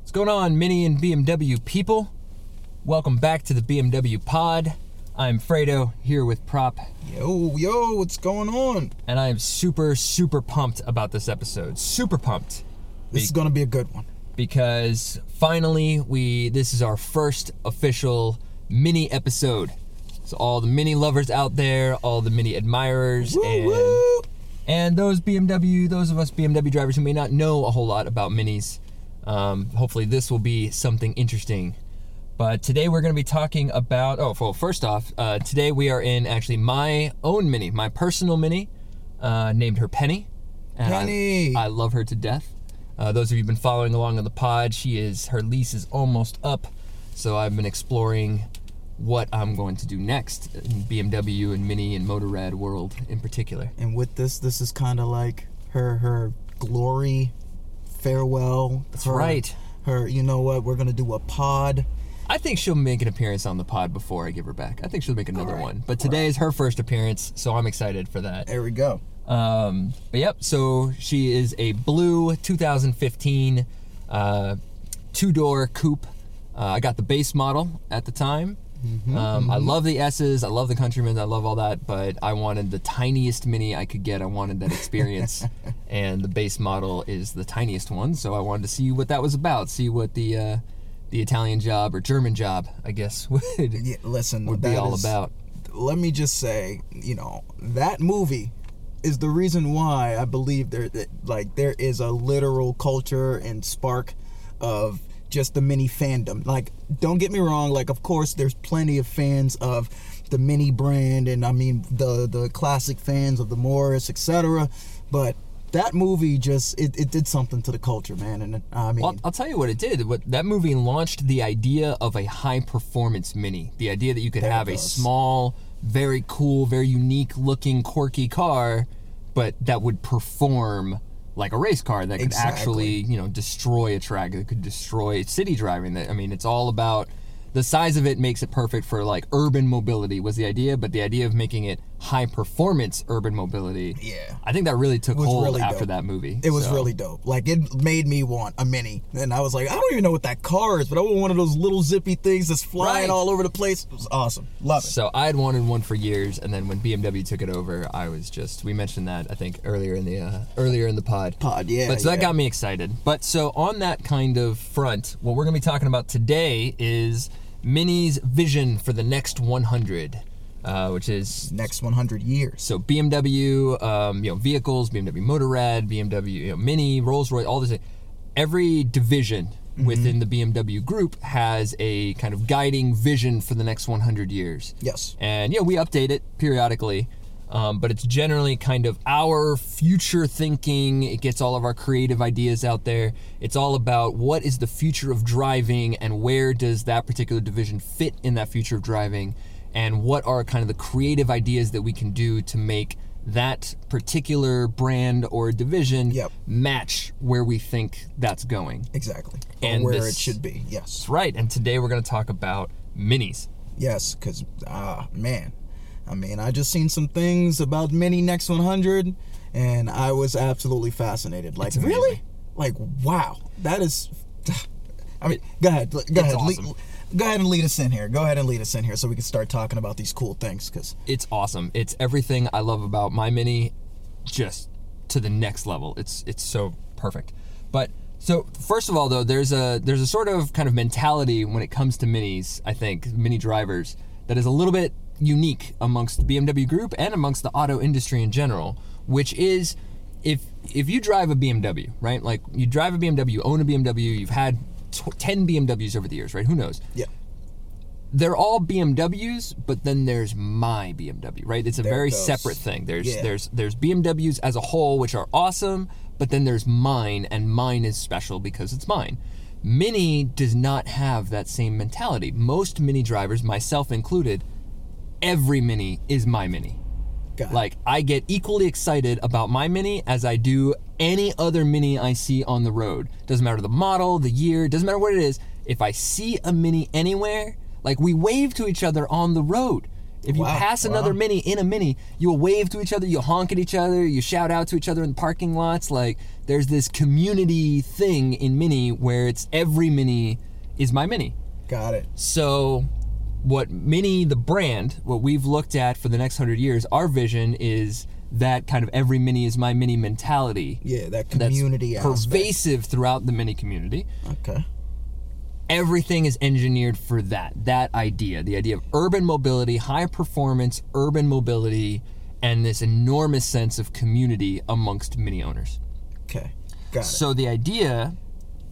What's going on, Mini and BMW people? Welcome back to the BMW pod. I'm Fredo here with Prop, Yo, yo, what's going on? and I am super, super pumped about this episode. Super pumped This is gonna be a good one. because finally we this is our first official mini episode. So all the mini lovers out there, all the mini admirers, Woo, and woo. And those BMW, those of us BMW drivers who may not know a whole lot about minis. Um, hopefully, this will be something interesting. But today we're going to be talking about. Oh, well, first off, uh, today we are in actually my own mini, my personal mini, uh, named her Penny. And I- Penny. I, love her to death. Uh, those of you who've been following along on the pod, she is her lease is almost up, so I've been exploring what I'm going to do next in BMW and Mini and Motorrad world in particular. And with this, this is kind of like her her glory farewell. That's her, right. Her, you know what? We're gonna do a pod. I think she'll make an appearance on the pod before I give her back. I think she'll make another one. But today is her first appearance, so I'm excited for that. There we go. Um, but yep, so she is a blue 2015 uh, two door coupe. Uh, I got the base model at the time. Um, I love the S's, I love the Countryman, I love all that, but I wanted the tiniest mini I could get. I wanted that experience, and the base model is the tiniest one. So I wanted to see what that was about, see what the uh, the Italian job or German job, I guess, would Yeah, listen, would be all is- about. Let me just say, you know, that movie is the reason why I believe there, that, like, there is a literal culture and spark of just the mini fandom. Like, don't get me wrong. Like, of course, there's plenty of fans of the mini brand, and I mean the the classic fans of the Morris, etc. But that movie just it, it did something to the culture, man. And I mean, Well, I'll tell you what it did. What that movie launched the idea of a high performance mini. The idea that you could have a small, very cool, very unique looking, quirky car, but that would perform like a race car that could Exactly. actually, you know, destroy a track. That could destroy city driving. That I mean, it's all about the size of it makes it perfect for like urban mobility was the idea, but the idea of making it high performance urban mobility. Yeah. I think that really took hold really after dope. that movie. It was So- really dope. Like it made me want a mini, and I was like, I don't even know what that car is, but I want one of those little zippy things that's flying Right. all over the place. It was awesome. Love it. So I had wanted one for years, and then when BMW took it over, I was just we mentioned that I think earlier in the uh, earlier in the pod. Pod, yeah. But so that got me excited. But so on that kind of front, what we're gonna be talking about today is Mini's vision for the next 100, uh, which is next 100 years. so BMW, um, you know, vehicles, BMW Motorrad, BMW you know, Mini, Rolls Royce, all this. Every division Mm-hmm. within the BMW group has a kind of guiding vision for the next 100 years. Yes. And yeah, we update it periodically, um, but it's generally kind of our future thinking. It gets all of our creative ideas out there. It's all about what is the future of driving and where does that particular division fit in that future of driving, and what are kind of the creative ideas that we can do to make that particular brand or division Yep. match where we think that's going. Exactly. And or where this- it should be. Yes. Right. And today we're going to talk about minis. Yes, because, ah, man. I mean, I just seen some things about Mini Next 100, and I was absolutely fascinated. Like, really? Like, wow. That is. I mean, go ahead. Go ahead. lead- awesome. Go ahead and lead us in here. Go ahead and lead us in here so we can start talking about these cool things. Because, it's awesome. It's everything I love about my mini, just to the next level. It's it's so perfect. But so first of all, though, there's a there's a sort of kind of mentality when it comes to minis. I think mini drivers that is a little bit unique amongst the BMW group and amongst the auto industry in general, which is if if you drive a BMW, right? Like you drive a BMW, own a BMW, you've had tw- 10 BMWs over the years, right? Who knows? yeah. they're all BMWs, but then there's my BMW, right? It's a There very goes. separate thing. There's Yeah. there's there's BMWs as a whole, which are awesome, but then there's mine, and mine is special because it's mine. Mini does not have that same mentality. Most Mini drivers, myself included, every Mini is my Mini. Like I get equally excited about my Mini as I do any other Mini I see on the road. Doesn't matter the model, the year, doesn't matter what it is. If I see a Mini anywhere, like we wave to each other on the road. If you Wow, pass another wow. mini in a mini, you'll wave to each other, you'll honk at each other, you shout out to each other in the parking lots. Like there's this community thing in mini where it's every mini is my mini. Got it. So, what Mini, the brand, what we've looked at for the next hundred years, our vision is that kind of every Mini is my Mini mentality. Yeah, that community aspect. pervasive throughout the Mini community. Okay. Everything is engineered for that, that idea, the idea of urban mobility, high performance urban mobility, and this enormous sense of community amongst Mini owners. Okay. Got it. So the idea,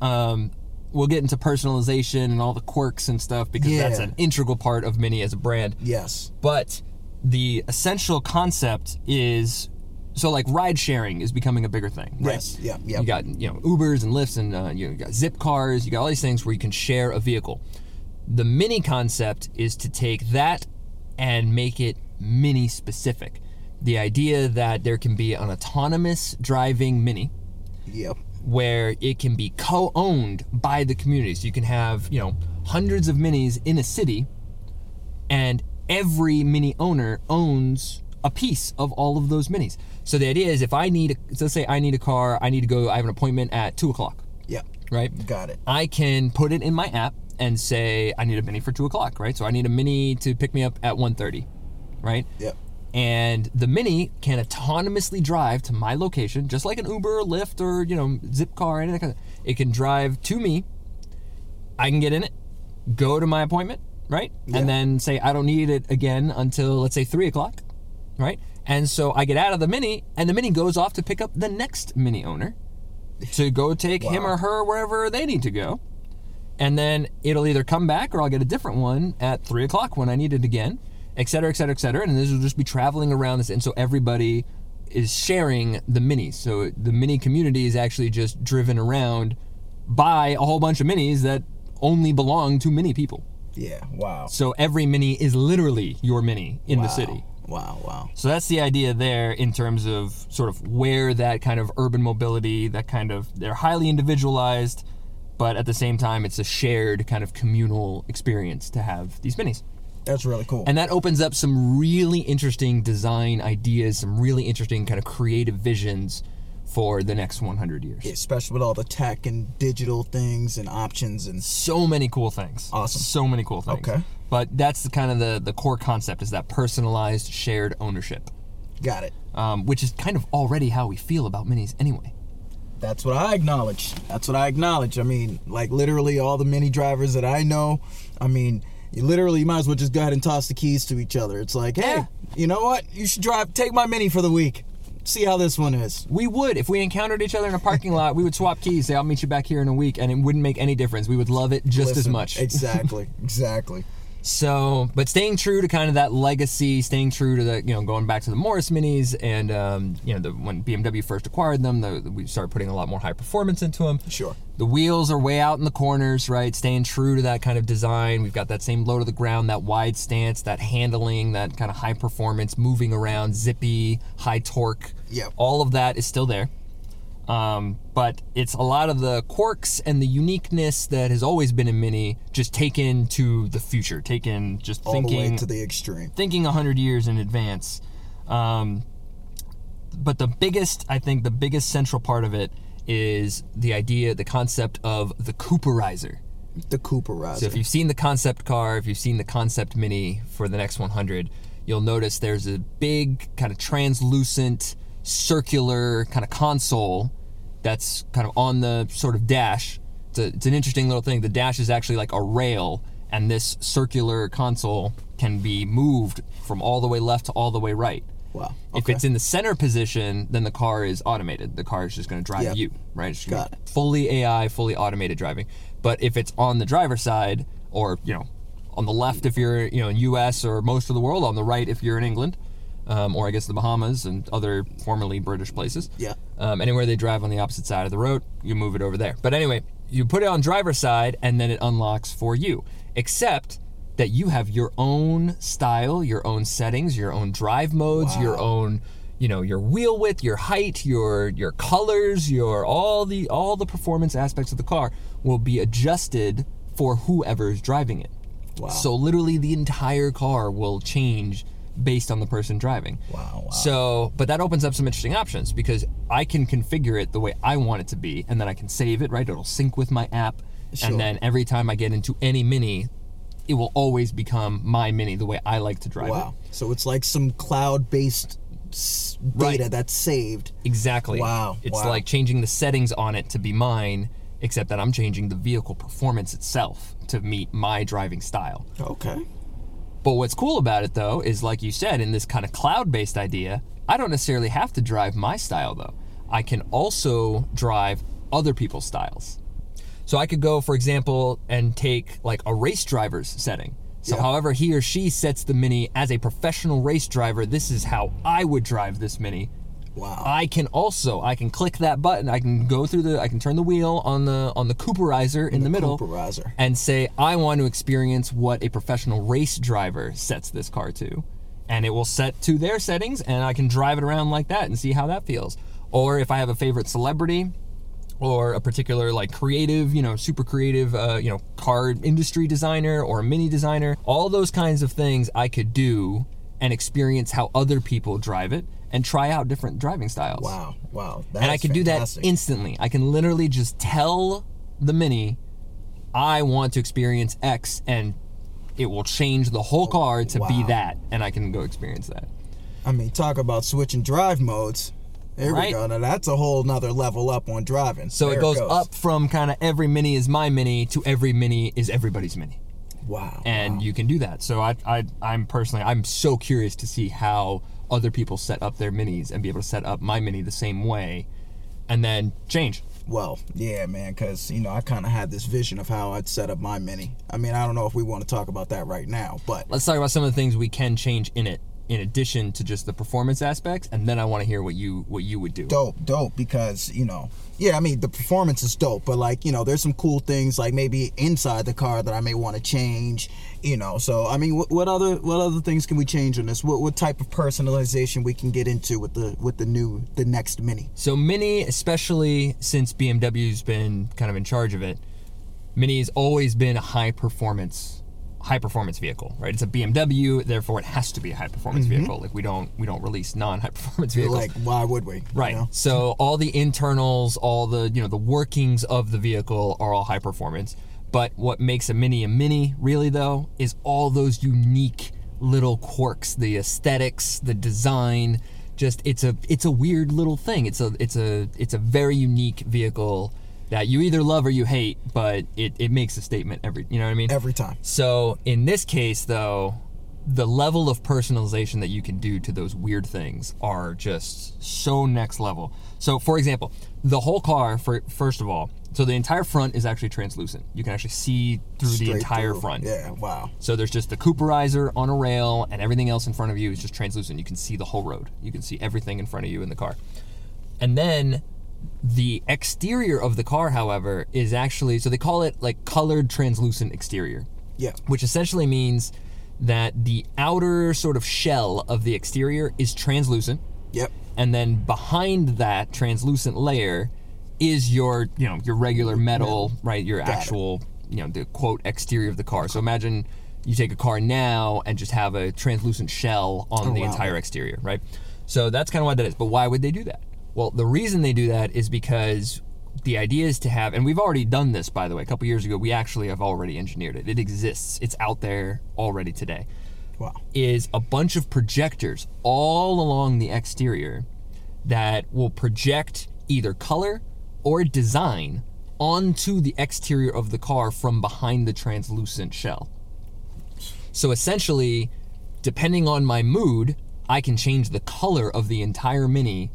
um, we'll get into personalization and all the quirks and stuff because that's an integral part of Mini as a brand. yes. But the essential concept is so like ride sharing is becoming a bigger thing, right? Yes. Yeah. Yeah. You got you know Ubers and Lyfts and uh, you got Zip cars. You got all these things where you can share a vehicle. The Mini concept is to take that and make it Mini specific. The idea that there can be an autonomous driving Mini Yep. Where it can be co-owned by the community. So you can have, you know, hundreds of minis in a city and every mini owner owns a piece of all of those minis. So the idea is if I need a, so let's say I need a car, I need to go, I have an appointment at two o'clock, Yep. right? Got it. I can put it in my app and say I need a mini for two o'clock, right? So I need a mini to pick me up at 1.30, right? Yep. And the mini can autonomously drive to my location just like an uber or lyft or you know zipcar anything like that. It can drive to me. I can get in it go to my appointment right? Yeah. and then say i don't need it again until let's say three o'clock right? And so i get out of the mini and the mini goes off to pick up the next mini owner to go take him or her wherever they need to go. And then it'll either come back or I'll get a different one at three o'clock when I need it again, et cetera, et cetera, et cetera. And this will just be traveling around this, and so everybody is sharing the minis. So the mini community is actually just driven around by a whole bunch of minis that only belong to mini people. Yeah. Wow. So every mini is literally your mini in the city. Wow. Wow. So that's the idea there in terms of sort of where that kind of urban mobility, that kind of they're highly individualized, but at the same time it's a shared kind of communal experience to have these minis. That's really cool. And that opens up some really interesting design ideas, some really interesting kind of creative visions for the next 100 years. Especially with all the tech and digital things and options and so many cool things. Awesome. So many cool things. Okay. But that's the kind of the, the core concept is that personalized shared ownership, got it. um, which is kind of already how we feel about minis anyway. That's what I acknowledge. That's what I acknowledge. I mean, like literally all the mini drivers that I know, I mean, you literally you might as well just go ahead and toss the keys to each other. It's like, hey, Yeah. you know what? You should drive take my mini for the week. See how this one is. We would, if we encountered each other in a parking lot, we would swap keys, say, I'll meet you back here in a week, and it wouldn't make any difference. We would love it just as much. Exactly. exactly. So, but staying true to kind of that legacy, staying true to the, you know, going back to the Morris Minis, and um, you know, the, when BMW first acquired them, the, we started putting a lot more high performance into them. Sure. The wheels are way out in the corners, right? Staying true to that kind of design. We've got that same low to the ground, that wide stance, that handling, that kind of high performance, moving around, zippy, high torque. Yeah. All of that is still there. Um, but it's a lot of the quirks and the uniqueness that has always been in Mini just taken to the future, taken just All the thinking way to the extreme. thinking 100 years in advance. Um, but the biggest, I think, the biggest central part of it is the idea, the concept of the Cooperizer. The Cooperizer. So if you've seen the concept car, if you've seen the concept Mini for the next 100, you'll notice there's a big kind of translucent, circular kind of console that's kind of on the sort of dash. It's, a, it's an interesting little thing. The dash is actually like a rail, and this circular console can be moved from all the way left to all the way right. wow. If it's in the center position, then the car is automated. The car is just going to drive Yep. you, right? It's Got it. Fully AI, fully automated driving. But if it's on the driver's side, or you know, on the left if you're you know in U.S. or most of the world, on the right if you're in England, um, or I guess the Bahamas and other formerly British places. Yeah. Um, anywhere they drive on the opposite side of the road, you move it over there. But anyway, you put it on driver's side, and then it unlocks for you. Except that you have your own style, your own settings, your own drive modes, your own, you know, your wheel width, your height, your your colors, your all the all the performance aspects of the car will be adjusted for whoever is driving it. Wow. So literally the entire car will change based on the person driving. Wow, wow. So, but that opens up some interesting options because I can configure it the way I want it to be and then I can save it, right? It'll sync with my app. Sure. And then every time I get into any mini, it will always become my mini the way I like to drive Wow. it. So it's like some cloud-based data Right. that's saved. Exactly. Wow, It's wow. like changing the settings on it to be mine, except that I'm changing the vehicle performance itself to meet my driving style. Okay. But what's cool about it though is like you said in this kind of cloud-based idea, I don't necessarily have to drive my style though. I can also drive other people's styles. So I could go for example and take like a race driver's setting. So Yeah. however he or she sets the mini as a professional race driver, this is how I would drive this mini. Wow. I can also I can click that button. I can go through the I can turn the wheel on the on the Cooperizer in the, middle Cooperizer. and say I want to experience what a professional race driver sets this car to. And it will set to their settings and I can drive it around like that and see how that feels. Or if I have a favorite celebrity or a particular like creative, you know, super creative, uh, you know, car industry designer or a mini designer, all those kinds of things I could do and experience how other people drive it and try out different driving styles. Wow. Wow. And I can do that instantly. I can literally just tell the mini, I want to experience X, and it will change the whole car to be that, and I can go experience that. I mean, talk about switching drive modes. There Right. we go. Now that's a whole nother level up on driving. So There it goes, up from kind of every mini is my mini to every mini is everybody's mini. Wow. and wow. you can do that. So I, I, I'm personally, I'm so curious to see how other people set up their minis and be able to set up my mini the same way, and then change. Well, yeah, man, because you know I kind of had this vision of how I'd set up my mini. I mean, I don't know if we want to talk about that right now, but Let's talk about some of the things we can change in it, in addition to just the performance aspects, and then I want to hear what you what you would do. dope, dope. Because you know, yeah, I mean the performance is dope, but like you know, there's some cool things like maybe inside the car that I may want to change. You know, so I mean, what, what other what other things can we change on this? What what type of personalization we can get into with the with the new the next mini? So Mini, especially since BMW's been kind of in charge of it, Mini's always been a high performance high performance vehicle, right? It's a BMW, therefore it has to be a high performance mm-hmm. vehicle. Like we don't we don't release non high performance vehicles. Like, why would we? you Right. know? So all the internals, all the you know the workings of the vehicle are all high performance. But what makes a mini a mini really though is all those unique little quirks, the aesthetics, the design. Just it's a it's a weird little thing. It's a it's a it's a very unique vehicle that you either love or you hate, but it, it makes a statement every you know what I mean? Every time. So in this case, though, the level of personalization that you can do to those weird things are just so next level. So, for example, the whole car, for first of all, so the entire front is actually translucent. You can actually see through the entire through. front. Yeah. Wow. So there's just the Cooperizer on a rail, and everything else in front of you is just translucent. You can see the whole road. You can see everything in front of you in the car. And then the exterior of the car, however, is actually so they call it like colored translucent exterior. Yeah. which essentially means that the outer sort of shell of the exterior is translucent. Yep. and then behind that translucent layer is your you know your regular metal. right your it. actual you know the quote exterior of the car. So imagine you take a car now and just have a translucent shell on oh, the Around entire exterior right? So that's kind of what that is. But why would they do that well the reason they do that is because the idea is to have and we've already done this by the way a couple years ago we actually have already engineered it it exists it's out there already today Wow. is a bunch of projectors all along the exterior that will project either color or design onto the exterior of the car from behind the translucent shell. So essentially, depending on my mood, I can change the color of the entire Mini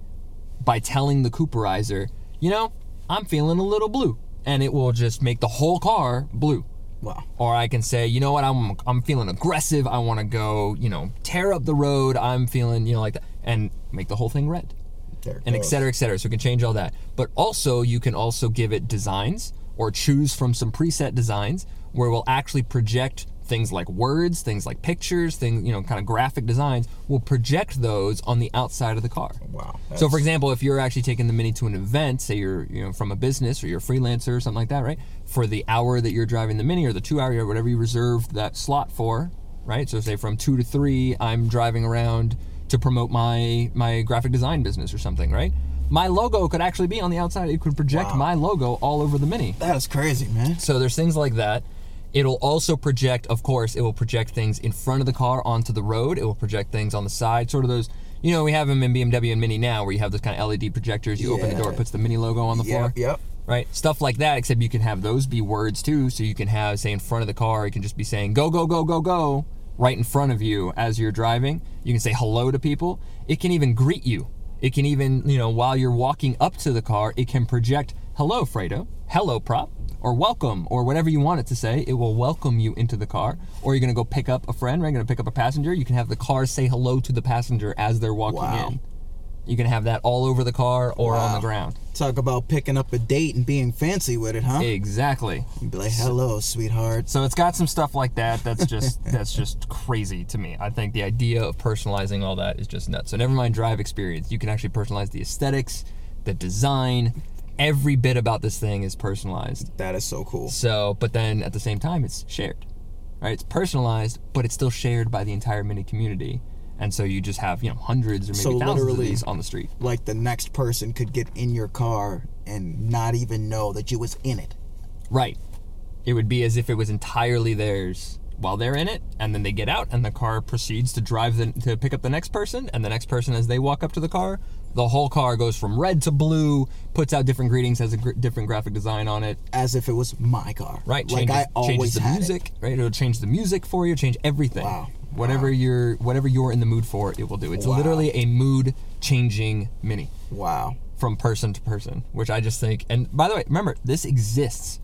by telling the Cooperizer, you know, I'm feeling a little blue. And it will just make the whole car blue Wow. or I can say, you know what, I'm I'm feeling aggressive. I want to go, you know, tear up the road. I'm feeling, you know, like that, and make the whole thing red, There and et goes. cetera, et cetera. So we can change all that. But also, you can also give it designs or choose from some preset designs where we'll actually project things like words, things like pictures, things you know, kind of graphic designs will project those on the outside of the car. Wow. So, for example, if you're actually taking the Mini to an event, say you're you know from a business or you're a freelancer or something like that, right? For the hour that you're driving the Mini or the two hour or whatever you reserved that slot for, right? So, say from two to three, I'm driving around to promote my my graphic design business or something, right? My logo could actually be on the outside. It could project Wow. my logo all over the Mini. that is crazy, man. So there's things like that. It'll also project, of course, it will project things in front of the car onto the road. It will project things on the side, sort of those. You know, we have them in BMW and Mini now, where you have those kind of LED projectors. You open the door, it puts the Mini logo on the floor, Yep, yep. right? Stuff like that. Except you can have those be words too. So you can have, say, in front of the car, you can just be saying "Go, go, go, go, go" right in front of you as you're driving. You can say hello to people. It can even greet you. It can even, you know, while you're walking up to the car, it can project "Hello, Fredo," "Hello, prop." or welcome or whatever you want it to say. It will welcome you into the car. Or you're gonna go pick up a friend, right? You're gonna pick up a passenger. You can have the car say hello to the passenger as they're walking Wow. in. You can have that all over the car or on the ground. Talk about picking up a date and being fancy with it, huh? Exactly. You'd be like, hello, sweetheart. So it's got some stuff like that. That's just that's just crazy to me. I think the idea of personalizing all that is just nuts. So never mind drive experience. You can actually personalize the aesthetics, the design. Every bit about this thing is personalized. That is so cool. So, but then at the same time, it's shared, right? It's personalized, but it's still shared by the entire mini community. And so you just have, you know, hundreds or maybe So thousands of these on the street. Like the next person could get in your car and not even know that you was in it. Right. It would be as if it was entirely theirs while they're in it, and then they get out, and the car proceeds to drive the, to pick up the next person, and the next person, as they walk up to the car, the whole car goes from red to blue, puts out different greetings, has a gr- different graphic design on it. As if it was my car. Right, Like I always changes the had it. music. Right, it'll change the music for you, change everything. Wow. Whatever you're, whatever you're in the mood for, it will do. It's Wow. literally a mood changing mini Wow. from person to person, which I just think. And by the way, remember this exists.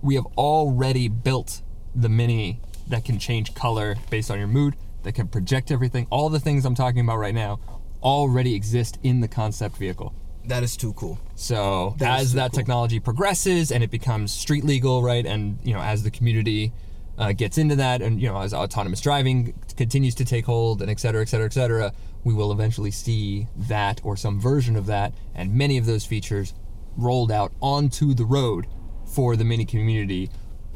We have already built the mini that can change color based on your mood, that can project everything. All the things I'm talking about right now already exist in the concept vehicle. That is too cool. So That as that cool. technology progresses and it becomes street legal, right, and you know as the community uh, gets into that, and you know as autonomous driving continues to take hold, and et cetera, et cetera, et cetera, we will eventually see that or some version of that, and many of those features rolled out onto the road for the mini community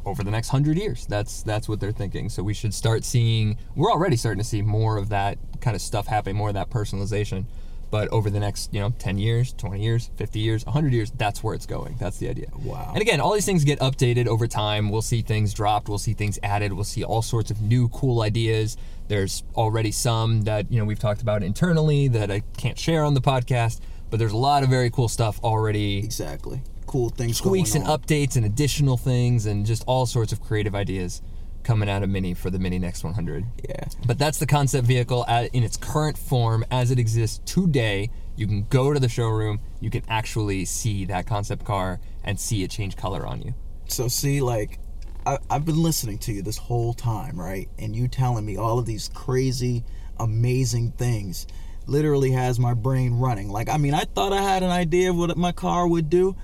over the next hundred years. That's that's what they're thinking. So we should start seeing. We're already starting to see more of that kind of stuff happening, more of that personalization. But over the next, you know, 10 years, 20 years, 50 years, 100 years, that's where it's going. That's the idea. Wow. And again, all these things get updated over time. We'll see things dropped, we'll see things added, we'll see all sorts of new cool ideas. There's already some that, you know, we've talked about internally that I can't share on the podcast, but there's a lot of very cool stuff already Exactly. Cool things tweaks and updates and additional things and just all sorts of creative ideas coming out of Mini for the Mini Next 100. Yeah. But that's the concept vehicle at, in its current form as it exists today. You can go to the showroom, you can actually see that concept car and see it change color on you. So see, like, I, I've been listening to you this whole time, right? And you telling me all of these crazy, amazing things literally has my brain running. Like, I mean, I thought I had an idea of what my car would do,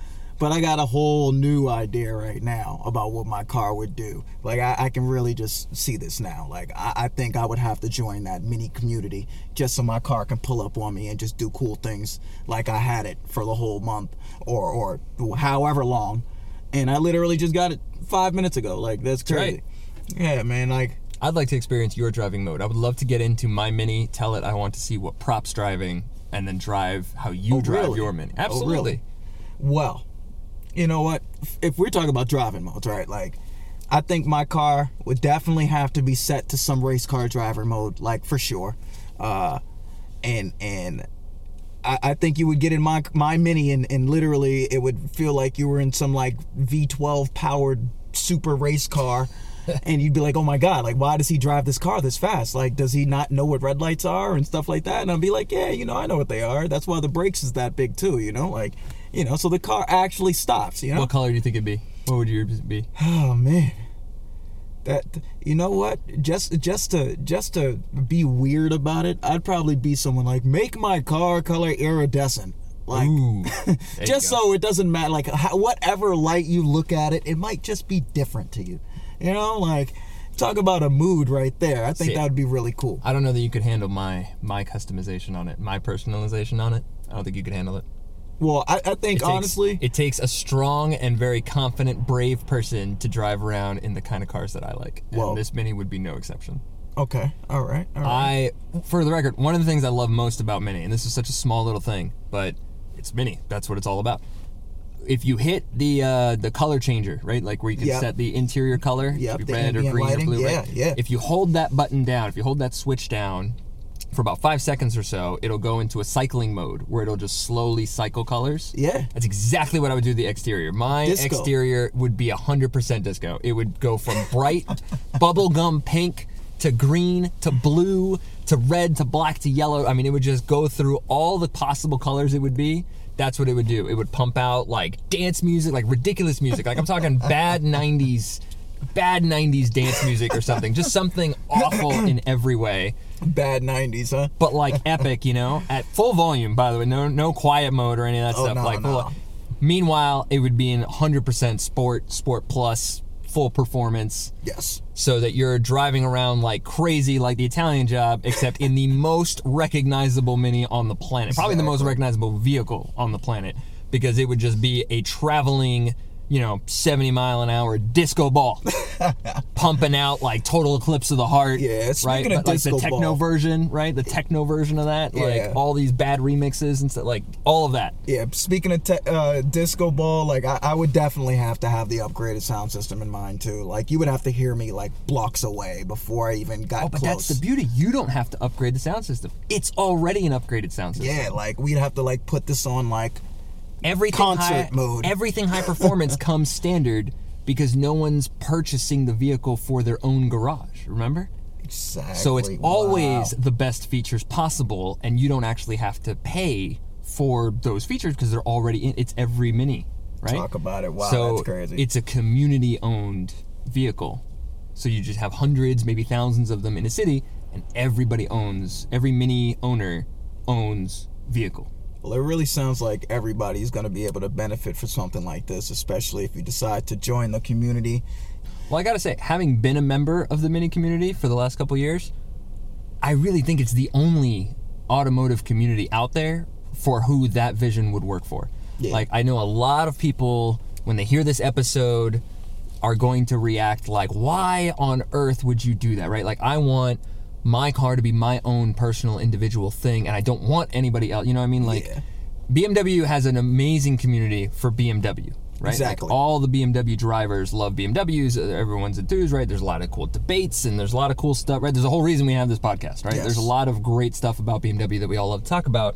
but I got a whole new idea right now about what my car would do. Like, I, I can really just see this now. Like, I, I think I would have to join that mini community just so my car can pull up on me and just do cool things like I had it for the whole month or, or however long and I literally just got it five minutes ago. Like that's crazy. Right. Yeah, man. Like I'd like to experience your driving mode. I would love to get into my Mini, tell it I want to see what props driving, and then drive how you Oh, drive really? your Mini. Absolutely. Oh, really? well, you know what? If we're talking about driving modes, right? Like, I think my car would definitely have to be set to some race car driver mode, like for sure. Uh, and and I, I think you would get in my my mini and, and literally it would feel like you were in some like V12 powered super race car. And you'd be like, oh my God, like, why does he drive this car this fast? Like, does he not know what red lights are and stuff like that? And I'd be like, yeah, you know, I know what they are. That's why the brakes is that big too, you know? Like, you know, so the car actually stops, you know? What color do you think it'd be? What would yours be? Oh man. That you know what? Just just to just to be weird about it, I'd probably be someone like make my car color iridescent. Like Ooh. Just so it doesn't matter like how, whatever light you look at it, it might just be different to you. You know, like Talk about a mood right there. I think See. that would be really cool. I don't know that you could handle my my customization on it, my personalization on it. I don't think you could handle it. Well, I, I think It takes- honestly, it takes a strong and very confident, brave person to drive around in the kind of cars that I like. And this Mini would be no exception. okay, all right, all right. I, for the record, one of the things I love most about Mini, and this is such a small little thing, but it's Mini. That's what it's all about. If you hit the uh, the color changer, right, like where you can Yep. set the interior color, Yep, red or green lighting, or blue, yeah, right? yeah. If you hold that button down, if you hold that switch down for about five seconds or so, it'll go into a cycling mode where it'll just slowly cycle colors. yeah, That's exactly what I would do to the exterior. My Disco. exterior would be 100% disco. It would go from bright bubblegum pink to green to blue to red to black to yellow. I mean, it would just go through all the possible colors it would be. That's what it would do. It would pump out like dance music, like ridiculous music. Like I'm talking bad 90s, bad 90s dance music or something. Just something awful in every way bad '90s, huh? but like epic, you know, at full volume. By the way, no no quiet mode or any of that Oh, stuff. no, like, no. meanwhile, it would be in 100% sport, sport plus, full performance, Yes. so that you're driving around like crazy, like the Italian job, except in the most recognizable mini on the planet, probably the most recognizable vehicle on the planet, because it would just be a traveling. You know, 70 mile an hour disco ball pumping out like total eclipse of the heart. Yeah, right. But, like the techno ball. version, right? The techno version of that, Yeah. like all these bad remixes and stuff, like all of that. Yeah, speaking of te- uh, disco ball, like I, I would definitely have to have the upgraded sound system in mind too. Like you would have to hear me like blocks away before I even got Oh, but close. that's the beauty. You don't have to upgrade the sound system. It's already an upgraded sound system. yeah, like we'd have to like put this on like everything concert high, mode. Everything high performance comes standard because no one's purchasing the vehicle for their own garage. Remember? exactly. So it's wow. always the best features possible, and you don't actually have to pay for those features because they're already in. It's every mini, right? talk about it. Wow, so that's crazy. it's a community-owned vehicle. So you just have hundreds, maybe thousands of them in a city, and everybody owns. Every mini owner owns vehicle. Well, it really sounds like everybody's going to be able to benefit from something like this, especially if you decide to join the community. Well, I gotta say, having been a member of the mini community for the last couple years, I really think it's the only automotive community out there for who that vision would work for. Yeah. Like, I know a lot of people, when they hear this episode, are going to react like, why on earth would you do that, right? Like, I want my car to be my own personal individual thing, and I don't want anybody else. You know what I mean? Like, Yeah. BMW has an amazing community for BMW, right? Exactly. Like all the BMW drivers love BMWs. uh, Everyone's enthused, right? There's a lot of cool debates and there's a lot of cool stuff, right? There's a whole reason we have this podcast, right? Yes. There's a lot of great stuff about BMW that we all love to talk about.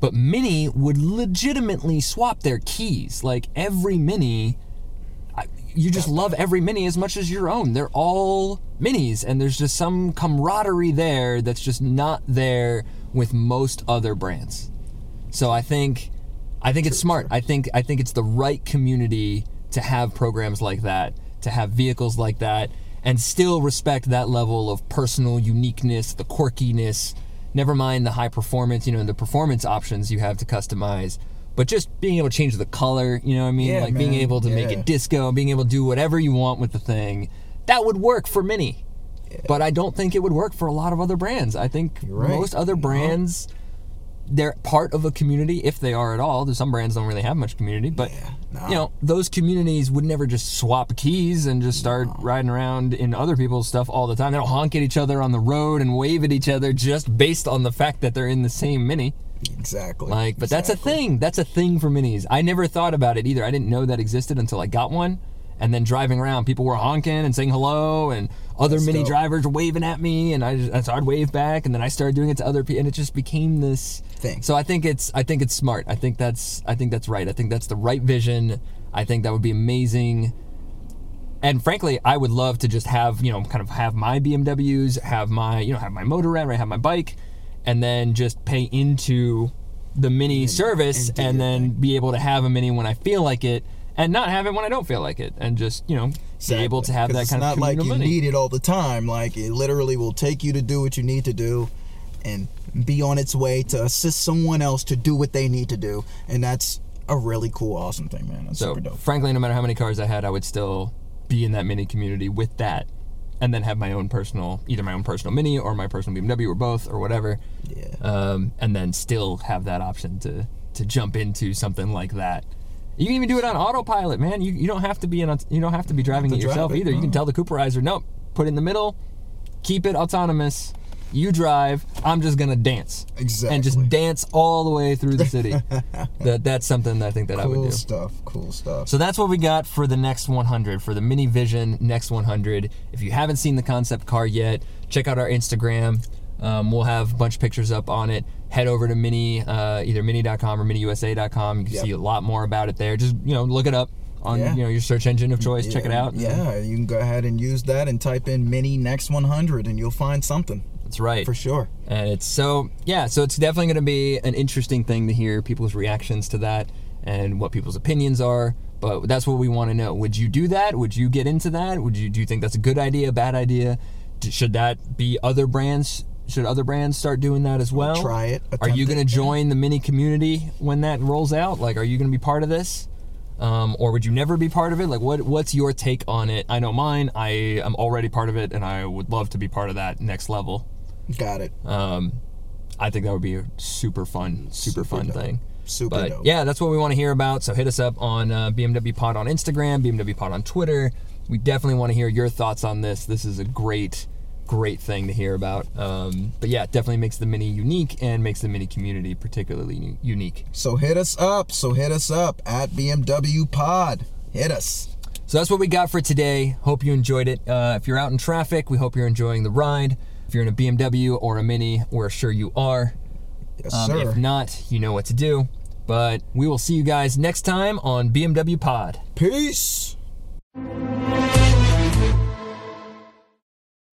But Mini would legitimately swap their keys. Like every Mini, you just love every Mini as much as your own. They're all Minis, and there's just some camaraderie there that's just not there with most other brands. So I think I think it's smart. I think I think it's the right community to have programs like that, to have vehicles like that, and still respect that level of personal uniqueness, the quirkiness. Never mind the high performance, you know, the performance options you have to customize, but just being able to change the color, you know what I mean? Yeah, like being able to make it disco, being able to do whatever you want with the thing. That would work for Mini. But I don't think it would work for a lot of other brands. I think right. most other No. brands they're part of a community if they are at all. There's some brands don't really have much community, but Yeah, no. you know those communities would never just swap keys and just start riding around in other people's stuff all the time. They don't honk at each other on the road and wave at each other just based on the fact that they're in the same mini. Exactly. Like, but that's a thing. That's a thing for minis. I never thought about it either. I didn't know that existed until I got one. And then driving around, people were honking and saying hello, and other That's mini dope. drivers were waving at me, and I just, so I'd wave back, and then I started doing it to other people, and it just became this Thing. So I think it's I think it's smart. I think that's I think that's right. I think that's the right vision. I think that would be amazing. And frankly, I would love to just have, you know, kind of have my BMWs, have my, you know, have my Motorrad, right, have my bike, and then just pay into the mini service and and then be able to have a mini when I feel like it and not have it when I don't feel like it and just, you know, be able to have that kind of it's not like you money. need it all the time. Like it literally will take you to do what you need to do, and be on its way to assist someone else to do what they need to do. And that's a really cool, awesome thing, man. That's So, super dope. frankly, no matter how many cars I had, I would still be in that mini community with that and then have my own personal, either my own personal Mini or my personal BMW or both or whatever. Yeah. Um, and then still have that option to to jump into something like that. You can even do it on autopilot, man. You, you don't have to be in, you don't have to be driving to it drive yourself it, either. You can tell the Cooperizer, nope, put it in the middle, keep it autonomous. You drive. I'm just gonna dance and just dance all the way through the city. that that's something that I think that I would do. cool stuff. Cool stuff. So that's what we got for the next 100 for the Mini Vision Next 100. If you haven't seen the concept car yet, check out our Instagram. Um, we'll have a bunch of pictures up on it. Head over to mini, uh, either mini.com or miniusa.com. You can Yep. see a lot more about it there. Just you know, look it up on Yeah. you know your search engine of choice. Check it out. Yeah, you can go ahead and use that and type in Mini Next 100, and you'll find something that's right. for sure. And it's so yeah, so it's definitely going to be an interesting thing to hear people's reactions to that and what people's opinions are. But that's what we want to know. Would you do that? Would you get into that? Would you do you think that's a good idea, bad idea? Should that be other brands? Should other brands start doing that as well? Try it, Are you going to join the mini community when that rolls out? Like, are you going to be part of this? Um, or would you never be part of it? Like, what what's your take on it? I know mine. I am already part of it, and I would love to be part of that next level. Got it. Um, I think that would be a super fun, super, Super fun dope. thing. Super But dope. yeah, that's what we want to hear about. So hit us up on uh, BMW Pod on Instagram, BMW Pod on Twitter. We definitely want to hear your thoughts on this. This is a great, great thing to hear about. Um, but yeah, it definitely makes the Mini unique and makes the Mini community particularly unique. So hit us up. So hit us up at BMW Pod. Hit us. So that's what we got for today. Hope you enjoyed it. Uh, if you're out in traffic, we hope you're enjoying the ride. If you're in a BMW or a Mini, we're sure you are. Yes, Um, sir. if not, you know what to do. But we will see you guys next time on BMW Pod. Peace.